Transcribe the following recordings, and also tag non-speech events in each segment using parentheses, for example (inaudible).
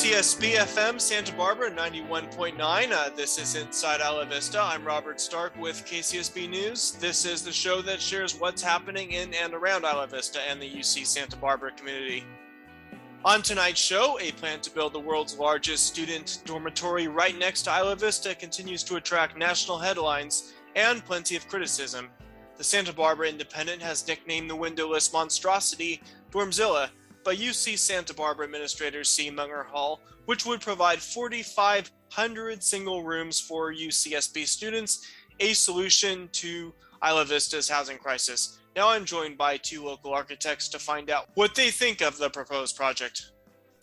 KCSB FM Santa Barbara 91.9. Uh, this is Inside Isla Vista. I'm Robert Stark with KCSB News. This is the show that shares what's happening in and around Isla Vista and the UC Santa Barbara community. On tonight's show, a plan to build the world's largest student dormitory right next to Isla Vista continues to attract national headlines and plenty of criticism. The Santa Barbara Independent has nicknamed the windowless monstrosity Dormzilla by UC Santa Barbara administrator C. Munger Hall, which would provide 4,500 single rooms for UCSB students, a solution to Isla Vista's housing crisis. Now I'm joined by two local architects to find out what they think of the proposed project.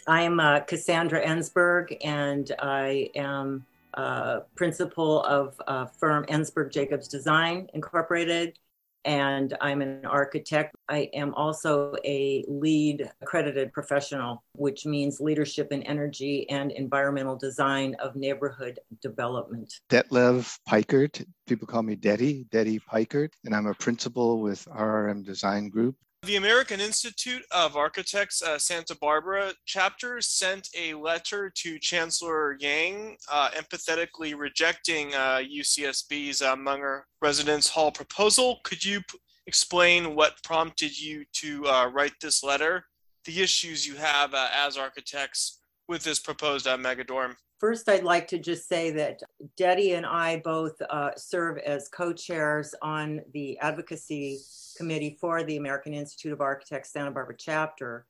I'm uh, Cassandra Ensberg, and I am uh, principal of uh, firm Ensberg Jacobs Design Incorporated and I'm an architect. I am also a LEED accredited professional, which means leadership in energy and environmental design of neighborhood development. Detlev Peikert, people call me Detty, Detty Peikert, and I'm a principal with RRM Design Group. The American Institute of Architects uh, Santa Barbara chapter sent a letter to Chancellor Yang uh, empathetically rejecting uh, UCSB's uh, Munger Residence Hall proposal. Could you p- explain what prompted you to uh, write this letter, the issues you have uh, as architects with this proposed megadorm? First, I'd like to just say that Detty and I both serve as co chairs on the advocacy committee for the American Institute of Architects Santa Barbara chapter.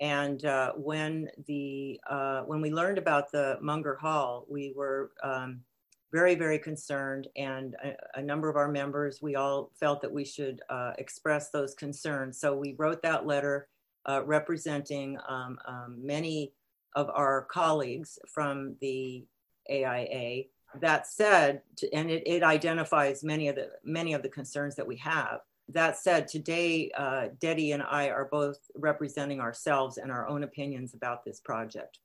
And uh, when the uh, when we learned about the Munger Hall, we were um, very very concerned, and a, a, number of our members we all felt that we should uh, express those concerns. So we wrote that letter uh, representing um, um, many of our colleagues from the AIA. That said, and it, it identifies many of the many of the concerns that we have that said, today, uh, Detty and I are both representing ourselves and our own opinions about this project.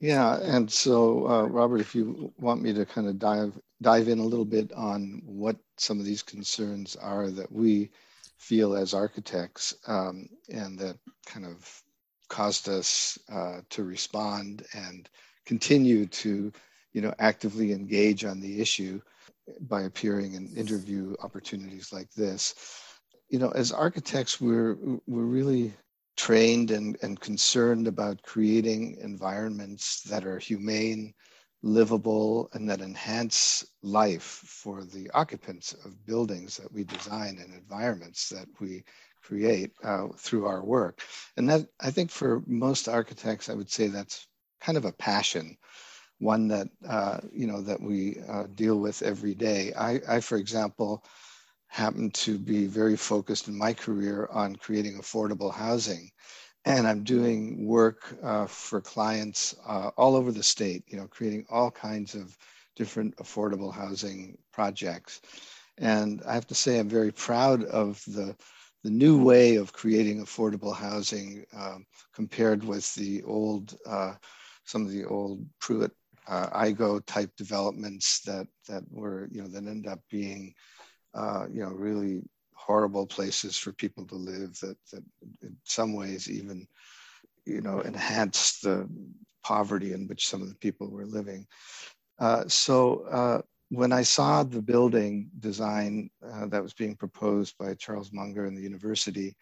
Yeah, and so uh, Robert, if you want me to kind of dive dive in a little bit on what some of these concerns are that we feel as architects, um, and that kind of caused us uh, to respond and continue to, you know, actively engage on the issue by appearing in interview opportunities like this. You know, as architects, we're we're really trained and, and concerned about creating environments that are humane, livable, and that enhance life for the occupants of buildings that we design and environments that we create uh, through our work. And that I think for most architects, I would say that's kind of a passion one that uh, you know that we uh, deal with every day. I, I, for example, happen to be very focused in my career on creating affordable housing, and I'm doing work uh, for clients uh, all over the state. You know, creating all kinds of different affordable housing projects, and I have to say I'm very proud of the the new way of creating affordable housing um, compared with the old uh, some of the old Pruitt uh, Igoe type developments that that were you know that end up being uh, you know really horrible places for people to live that that in some ways even you know enhance the poverty in which some of the people were living. Uh, so uh, when I saw the building design uh, that was being proposed by Charles Munger and the university,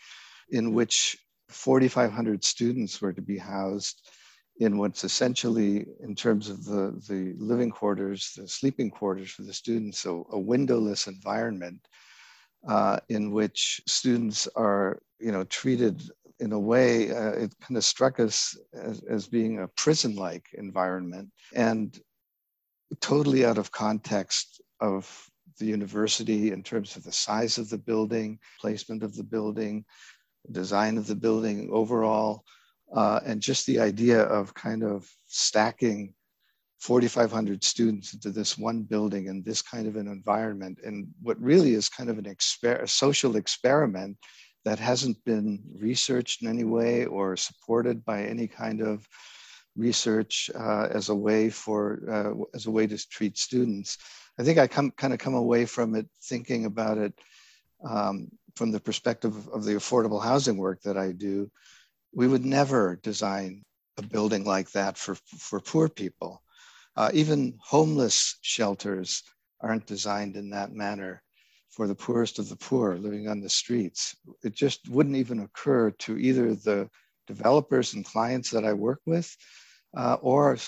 in which 4,500 students were to be housed in what's essentially, in terms of the, the living quarters, the sleeping quarters for the students, so a windowless environment uh, in which students are, you know, treated in a way, uh, it kind of struck us as, as being a prison-like environment and totally out of context of the university in terms of the size of the building, placement of the building, design of the building overall uh, and just the idea of kind of stacking 4,500 students into this one building in this kind of an environment, and what really is kind of an exper- social experiment that hasn't been researched in any way or supported by any kind of research uh, as a way for uh, as a way to treat students. I think I come kind of come away from it thinking about it um, from the perspective of the affordable housing work that I do we would never design a building like that for, for poor people. Uh, even homeless shelters aren't designed in that manner for the poorest of the poor living on the streets. It just wouldn't even occur to either the developers and clients that I work with uh, or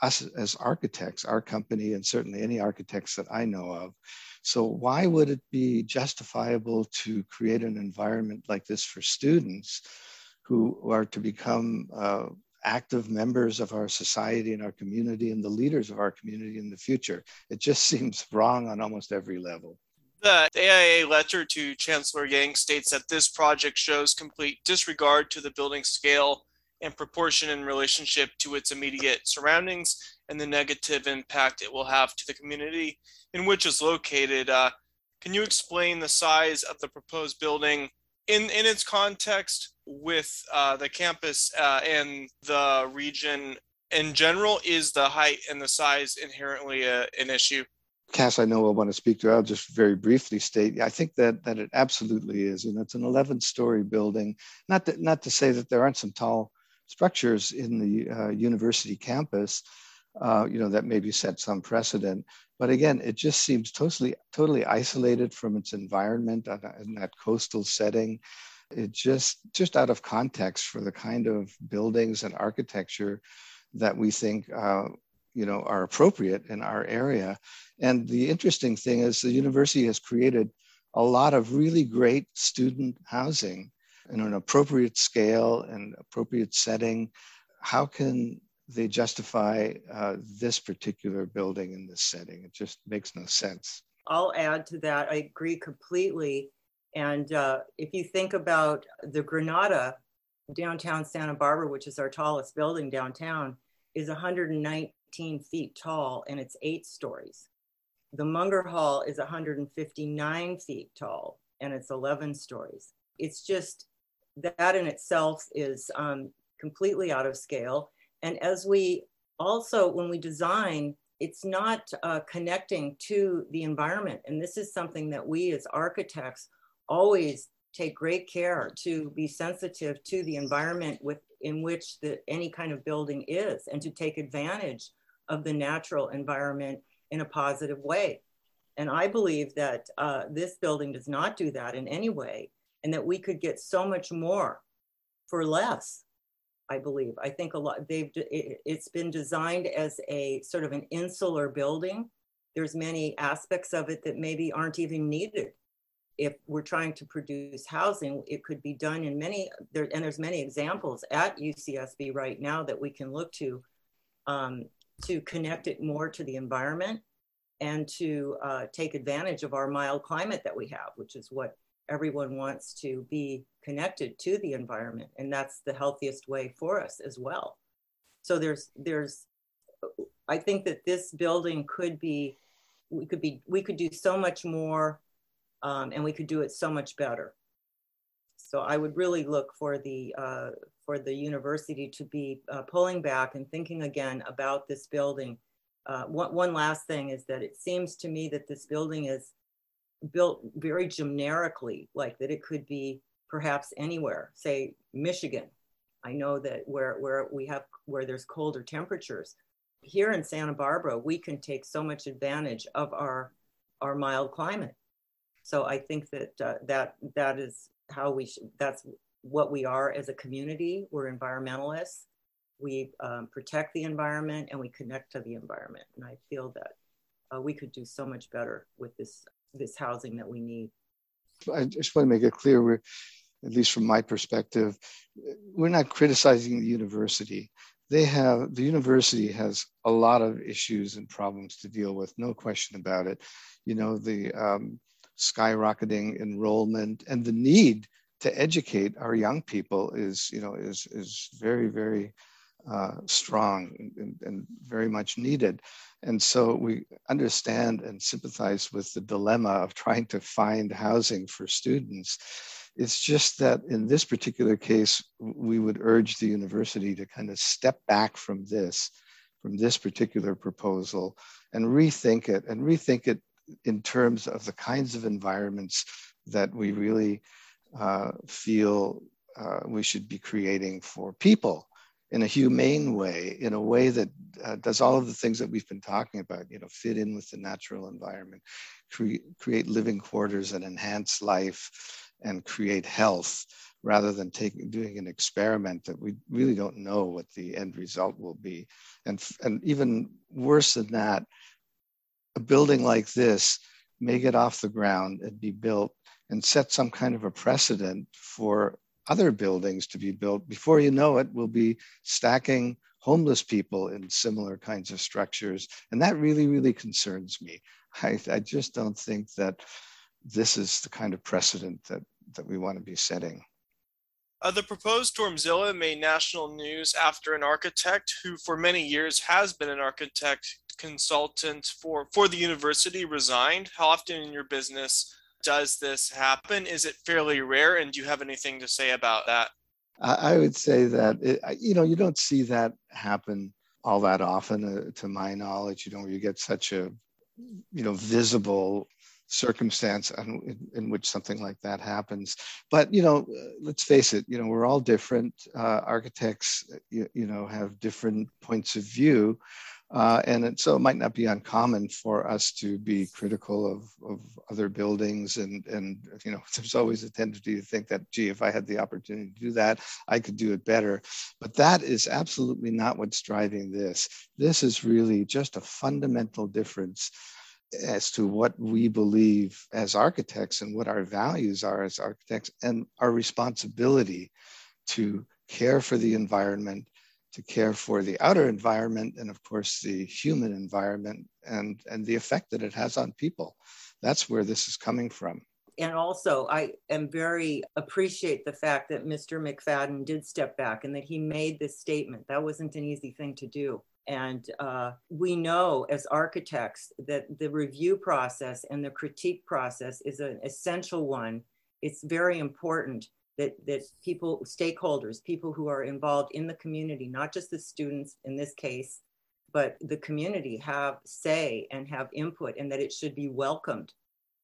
us as architects, our company, and certainly any architects that I know of. So, why would it be justifiable to create an environment like this for students who are to become uh, active members of our society and our community and the leaders of our community in the future? It just (laughs) seems wrong on almost every level. The AIA letter to Chancellor Yang states that this project shows complete disregard to the building scale and proportion in relationship to its immediate surroundings and the negative impact it will have to the community in which it's located. Uh, can you explain the size of the proposed building in, in its context with uh, the campus uh, and the region in general? Is the height and the size inherently a, uh, an issue? Cass, I know I want to speak to. I'll just very briefly state. I think that that it absolutely is. Know, it's an 11-story building. Not that not to say that there aren't some tall structures in the uh, university campus, uh, you know, that maybe set some precedent. But again, it just seems totally totally isolated from its environment in that coastal setting. It just just out of context for the kind of buildings and architecture that we think uh, you know are appropriate in our area and the interesting thing is the university has created a lot of really great student housing in an appropriate scale and appropriate setting how can they justify uh, this particular building in this setting it just makes no sense i'll add to that i agree completely and uh, if you think about the granada downtown santa barbara which is our tallest building downtown is 119 feet tall and it's eight stories. The Munger Hall is 159 feet tall and it's 11 stories. It's just that in itself is um, completely out of scale. And as we also, when we design, it's not uh, connecting to the environment. And this is something that we as architects always take great care to be sensitive to the environment with in which the, any kind of building is and to take advantage of the natural environment in a positive way. And I believe that uh, this building does not do that in any way, and that we could get so much more for less. I believe. I think a lot. They've. It, it's been designed as a sort of an insular building. There's many aspects of it that maybe aren't even needed. If we're trying to produce housing, it could be done in many. There and there's many examples at UCSB right now that we can look to um, to connect it more to the environment and to uh, take advantage of our mild climate that we have, which is what everyone wants to be connected to the environment. And that's the healthiest way for us as well. So there's, there's, I think that this building could be, we could be, we could do so much more um, and we could do it so much better. So I would really look for the uh, for the university to be uh, pulling back and thinking again about this building. Uh, one, one last thing is that it seems to me that this building is built very generically, like that it could be perhaps anywhere, say Michigan. I know that where where we have where there's colder temperatures. Here in Santa Barbara, we can take so much advantage of our our mild climate. So I think that uh, that that is how we should, that's what we are as a community. We're environmentalists. We um, protect the environment and we connect to the environment. And I feel that uh, we could do so much better with this this housing that we need. I just want to make it clear, we're, at least from my perspective, we're not criticizing the university. They have the university has a lot of issues and problems to deal with, no question about it. You know the um, skyrocketing enrollment and the need to educate our young people is you know is is very very uh, strong and, and, very much needed. And so we understand and sympathize with the dilemma of trying to find housing for students. It's just that in this particular case we would urge the university to kind of step back from this from this particular proposal and rethink it and rethink it in terms of the kinds of environments that we really uh, feel uh, we should be creating for people in a humane way, in a way that uh, does all of the things that we've been talking about, you know, fit in with the natural environment, cre- create living quarters and enhance life and create health rather than taking doing an experiment that we really don't know what the end result will be. And, and even worse than that, a building like this may get off the ground and be built and set some kind of a precedent for other buildings to be built. Before you know it, we'll be stacking homeless people in similar kinds of structures. And that really, really concerns me. I, I just don't think that this is the kind of precedent that, that we want to be setting. Uh, the proposed Dormzilla made national news after an architect who, for many years, has been an architect consultant for, for the university resigned. How often in your business does this happen? Is it fairly rare? And do you have anything to say about that? I would say that, it, you know, you don't see that happen all that often, uh, to my knowledge, you know, where you get such a, you know, visible circumstance in, in, which something like that happens. But you know, let's face it. You know, we're all different. Uh, architects, you, you, know, have different points of view, uh, and it, so it might not be uncommon for us to be critical of, of other buildings. And and you know, (laughs) there's always a tendency to think that, gee, if I had the opportunity to do that, I could do it better. But that is absolutely not what's driving this. This is really just a fundamental difference as to what we believe as architects and what our values are as architects and our responsibility to care for the environment to care for the outer environment and of course the human environment and and the effect that it has on people. That's where this is coming from. And also i am very appreciate the fact that mr mcfadden did step back and that he made this statement. That wasn't an easy thing to do. And uh, we know as architects that the review process and the critique process is an essential one. It's very important that, that people, stakeholders, people who are involved in the community, not just the students in this case, but the community have say and have input and that it should be welcomed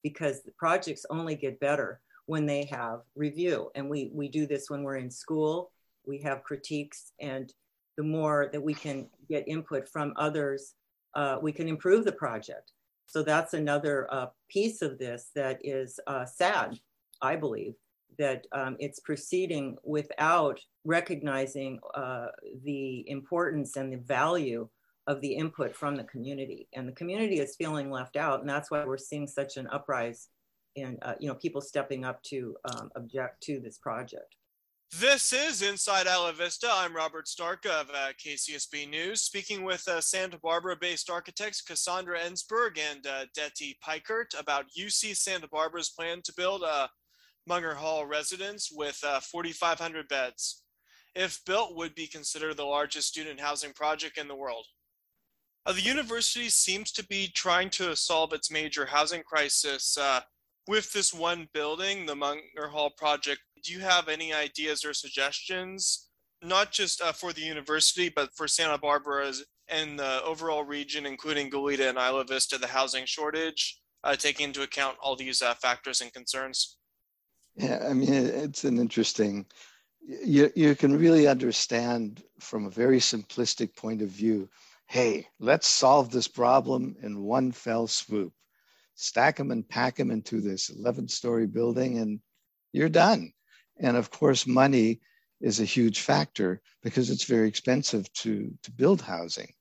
because the projects only get better when they have review. And we, we do this when we're in school, we have critiques and the more that we can get input from others, uh, we can improve the project. So that's another uh, piece of this that is uh, sad, I believe, that um, it's proceeding without recognizing uh, the importance and the value of the input from the community. And the community is feeling left out, and that's why we're seeing such an uprise in uh, you know people stepping up to um, object to this project. This is Inside Isla Vista. I'm Robert Stark of uh, KCSB News, speaking with uh, Santa Barbara based architects Cassandra Ensberg and uh, Detty Peikert about UC Santa Barbara's plan to build a Munger Hall residence with uh, 4,500 beds. If built, would be considered the largest student housing project in the world. Uh, the university seems to be trying to solve its major housing crisis uh, with this one building, the Munger Hall project do you have any ideas or suggestions, not just uh, for the university, but for Santa Barbara and the overall region, including Goleta and Isla Vista, the housing shortage, uh, taking into account all these uh, factors and concerns? Yeah, I mean, it's an interesting, you, you can really understand from a very simplistic point of view hey, let's solve this problem in one fell swoop. Stack them and pack them into this 11 story building, and you're done. And of course, money is a huge factor because it's very expensive to, to build housing.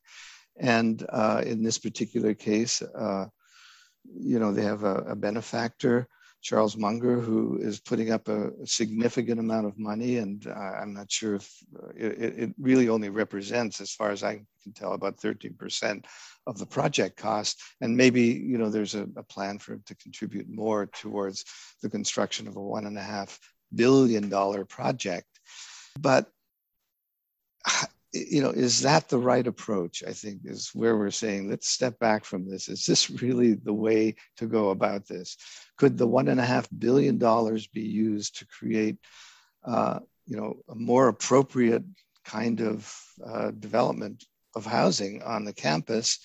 And uh, in this particular case, uh, you know, they have a, a, benefactor, Charles Munger, who is putting up a, significant amount of money. And uh, I'm not sure if uh, it, it, really only represents, as far as I can tell, about 13% of the project cost. And maybe, you know, there's a, a plan for him to contribute more towards the construction of a one and a half billion dollar project. But you know, is that the right approach? I think is where we're saying, let's step back from this. Is this (laughs) really the way to go about this? Could the one and a half billion dollars be used to create, uh, you know, a more appropriate kind of uh, development of housing on the campus?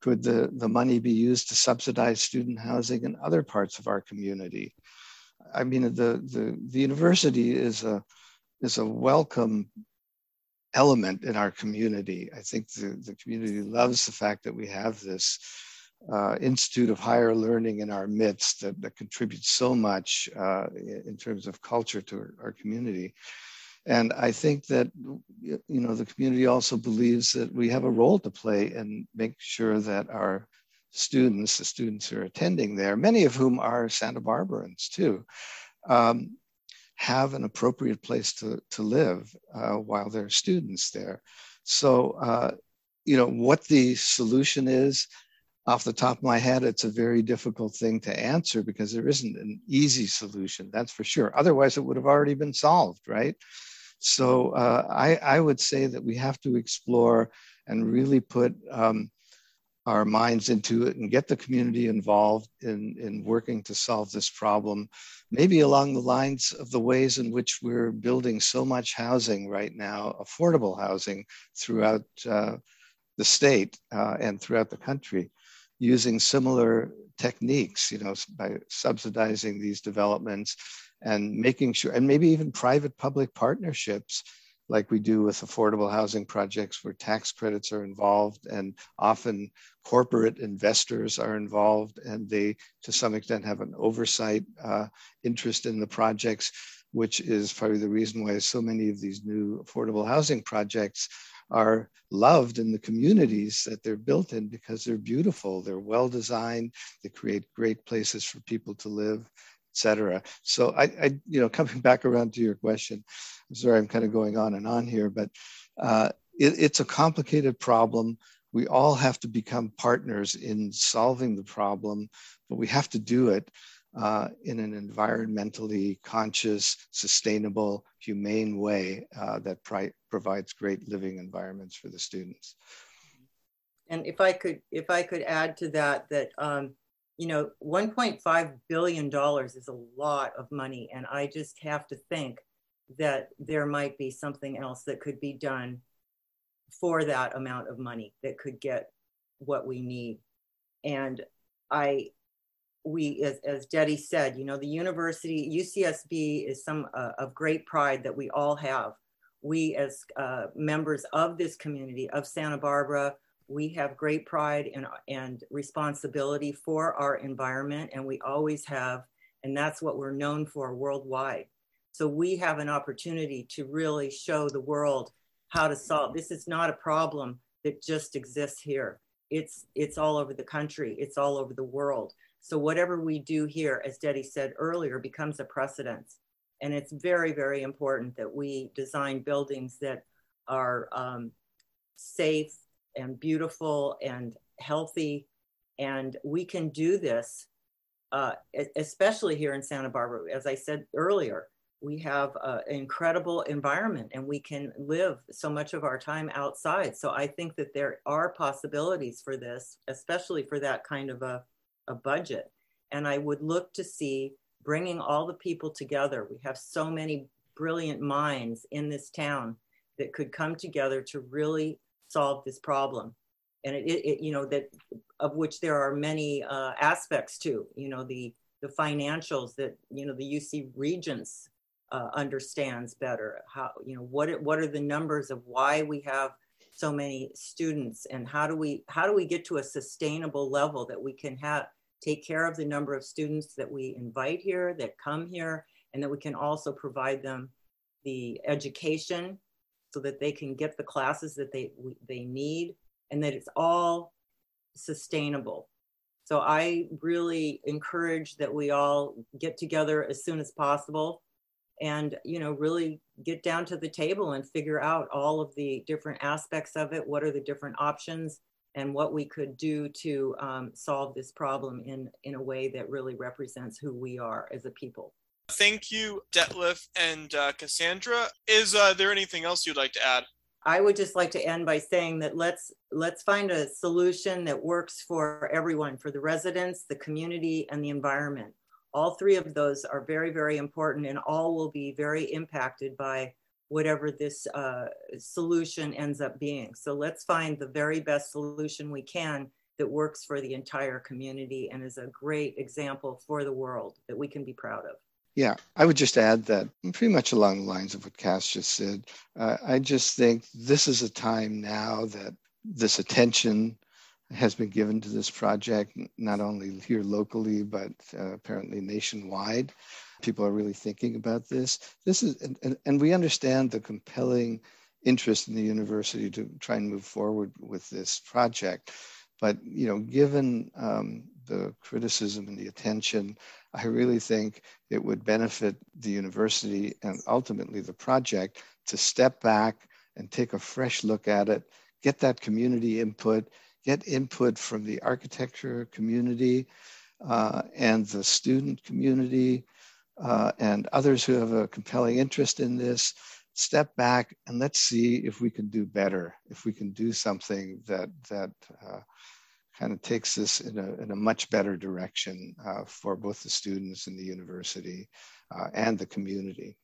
Could the, the money be used to subsidize student housing in other parts of our community? I mean, the, the, the university is a, is a welcome element in our community. I think the, the community loves the fact that we have this uh, Institute of Higher Learning in our midst that, that contributes so much uh, in terms of culture to our, our, community. And I think that, you know, the community also believes that we have a role to play and make sure that our students, the students who are attending there, many of whom are Santa Barbarans too, um, have an appropriate place to, to live uh, while they're students there. So, uh, you know, what the solution is, off the top of my head, it's a very difficult thing to answer because there isn't an easy solution, that's for sure. Otherwise, it would have already been solved, right? So uh, I, I would say that we have to explore and really put um, our minds into it and get the community involved in, in working to solve this problem, maybe along the lines of the ways in which we're building so much housing right now, affordable housing throughout uh, the state uh, and throughout the country, using similar techniques, you know, by subsidizing these developments and making sure, and maybe even private public partnerships like we do with affordable housing projects where tax credits are involved and often corporate investors are involved and they to some extent have an oversight uh, interest in the projects which is probably the reason why so many of these new affordable housing projects are loved in the communities that they're built in because they're beautiful they're well designed they create great places for people to live etc. So I, I, you know, coming (laughs) back around to your question, I'm sorry I'm kind of going on and on here, but uh, it, it's a complicated problem. We all have to become partners in solving the problem, but we have to do it uh, in an environmentally conscious, sustainable, humane way uh, that pri- provides great living environments for the students. And if I could, if I could add to that, that um, you know, 1.5 billion dollars is a lot of money, and I just have to think that there might be something else that could be done for that amount of money that could get what we need. And I, we, as, as Detty said, you know, the university, UCSB is some uh, of great pride that we all have. We, as uh, members of this community of Santa Barbara, we have great pride and, and responsibility for our environment, and we always have, and that's what we're known for worldwide. So we have an opportunity to really show the world how to solve. This is not a problem that just exists here. It's it's all over the country. It's all over the world. So whatever we do here, as Detty said earlier, becomes a precedence. And it's very, very important that we design buildings that are um, safe and beautiful and healthy. And we can do this, uh, especially here in Santa Barbara. As I said earlier, we have uh, an incredible environment and we can live so much of our time outside. So I think that there are possibilities for this, especially for that kind of a, a budget. And I would look to see bringing all the people together. We have so many brilliant minds in this town that could come together to really solve this problem. And it, it, you know that of which there are many uh, aspects to you know the the financials that you know the uc regents uh, understands better. How you know what what are the numbers of why we have so many students and how do we how do we get to a sustainable level that we can have take care of the number of students that we invite here that come here and that we can also provide them the education so that they can get the classes that they they need and that it's all sustainable. So i really encourage that we all get together as soon as possible and you know really get down to the table and figure out all of the different aspects of it. What are the different options and what we could do to um, solve this problem in in a way that really represents who we are as a people Thank you, Detlev and uh, Cassandra. Is uh, there anything else you'd like to add? I would just like to end by saying that let's let's find a solution that works for everyone, for the residents, the community, and the environment. All three of those are very, very important, and all will be very impacted by whatever this uh, solution ends up being. So let's find the very best solution we can that works for the entire community and is a great example for the world that we can be proud of. Yeah, I would just add that pretty much along the lines of what Cass just said. Uh, I just think this is a time now that this attention has been given to this project, not only here locally, but uh, apparently nationwide. People are really thinking about this. This is, and, and we understand the compelling interest in the university to try and move forward with this project. But you know, given um, the criticism and the attention, I really think it would benefit the university and ultimately the project to step back and take a fresh look at it, get that community input, get input from the architecture community uh, and the student community uh, and others who have a compelling interest in this. Step back and let's see if we can do better, if we can do something that that uh, kind of takes this in a, in a much better direction uh, for both the students and the university uh, and the community.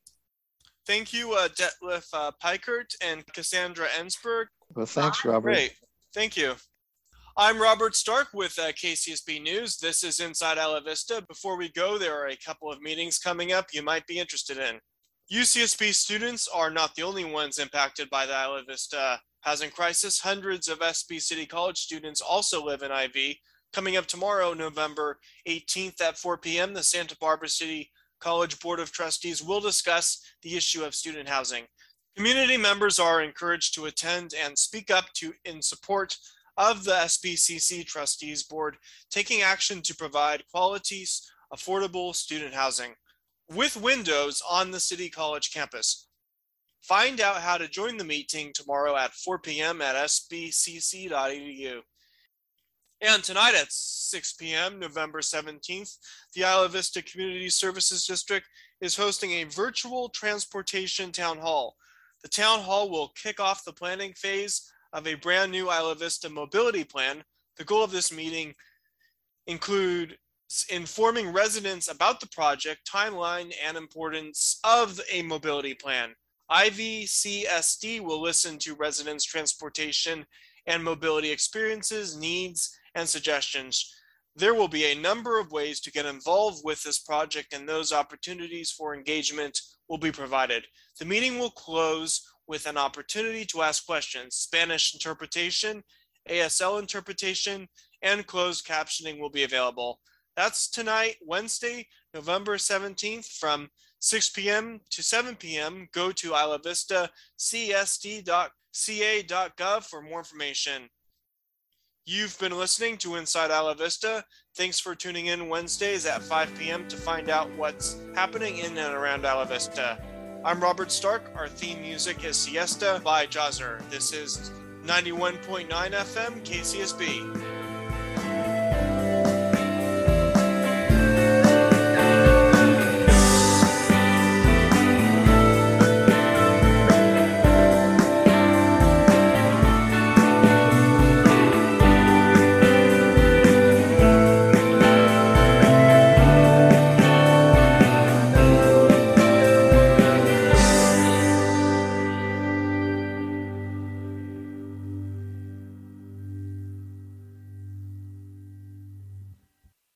Thank you, uh, Detlev uh, Peikert and Cassandra Ensberg. Well, thanks, Robert. Great. Thank you. I'm Robert Stark with uh, KCSB News. This is Inside Isla Vista. Before we go, there are a couple of meetings coming up you might be interested in. UCSB students are not the only ones impacted by the Isla Vista housing crisis. Hundreds of SB City College students also live in IV. Coming up tomorrow, November 18th at 4 p.m., the Santa Barbara City College Board of Trustees will discuss the issue of student housing. Community members are encouraged to attend and speak up to in support of the SBCC Trustees Board taking action to provide quality, affordable student housing with windows on the City College campus. Find out how to join the meeting tomorrow at 4 p.m. at sbcc.edu. And tonight at 6 p.m., November 17th, the Isla Vista Community Services District is hosting a virtual transportation town hall. The town hall will kick off the planning phase of a brand new Isla Vista mobility plan. The goal of this meeting include informing residents about the project, timeline, and importance of a mobility plan. IVCSD will listen to residents' transportation and mobility experiences, needs, and suggestions. There will be a number of ways to get involved with this project, and those opportunities for engagement will be provided. The meeting will close with an opportunity to ask questions. Spanish interpretation, ASL interpretation, and closed captioning will be available. That's tonight, Wednesday, November 17th from 6 p.m. to 7 p.m. Go to islavistacsd.ca.gov for more information. You've been listening to Inside Isla Vista. Thanks for tuning in Wednesdays at 5 p.m. to find out what's happening in and around Isla Vista. I'm Robert Stark. Our theme music is Siesta by Jazzer. This is 91.9 FM KCSB.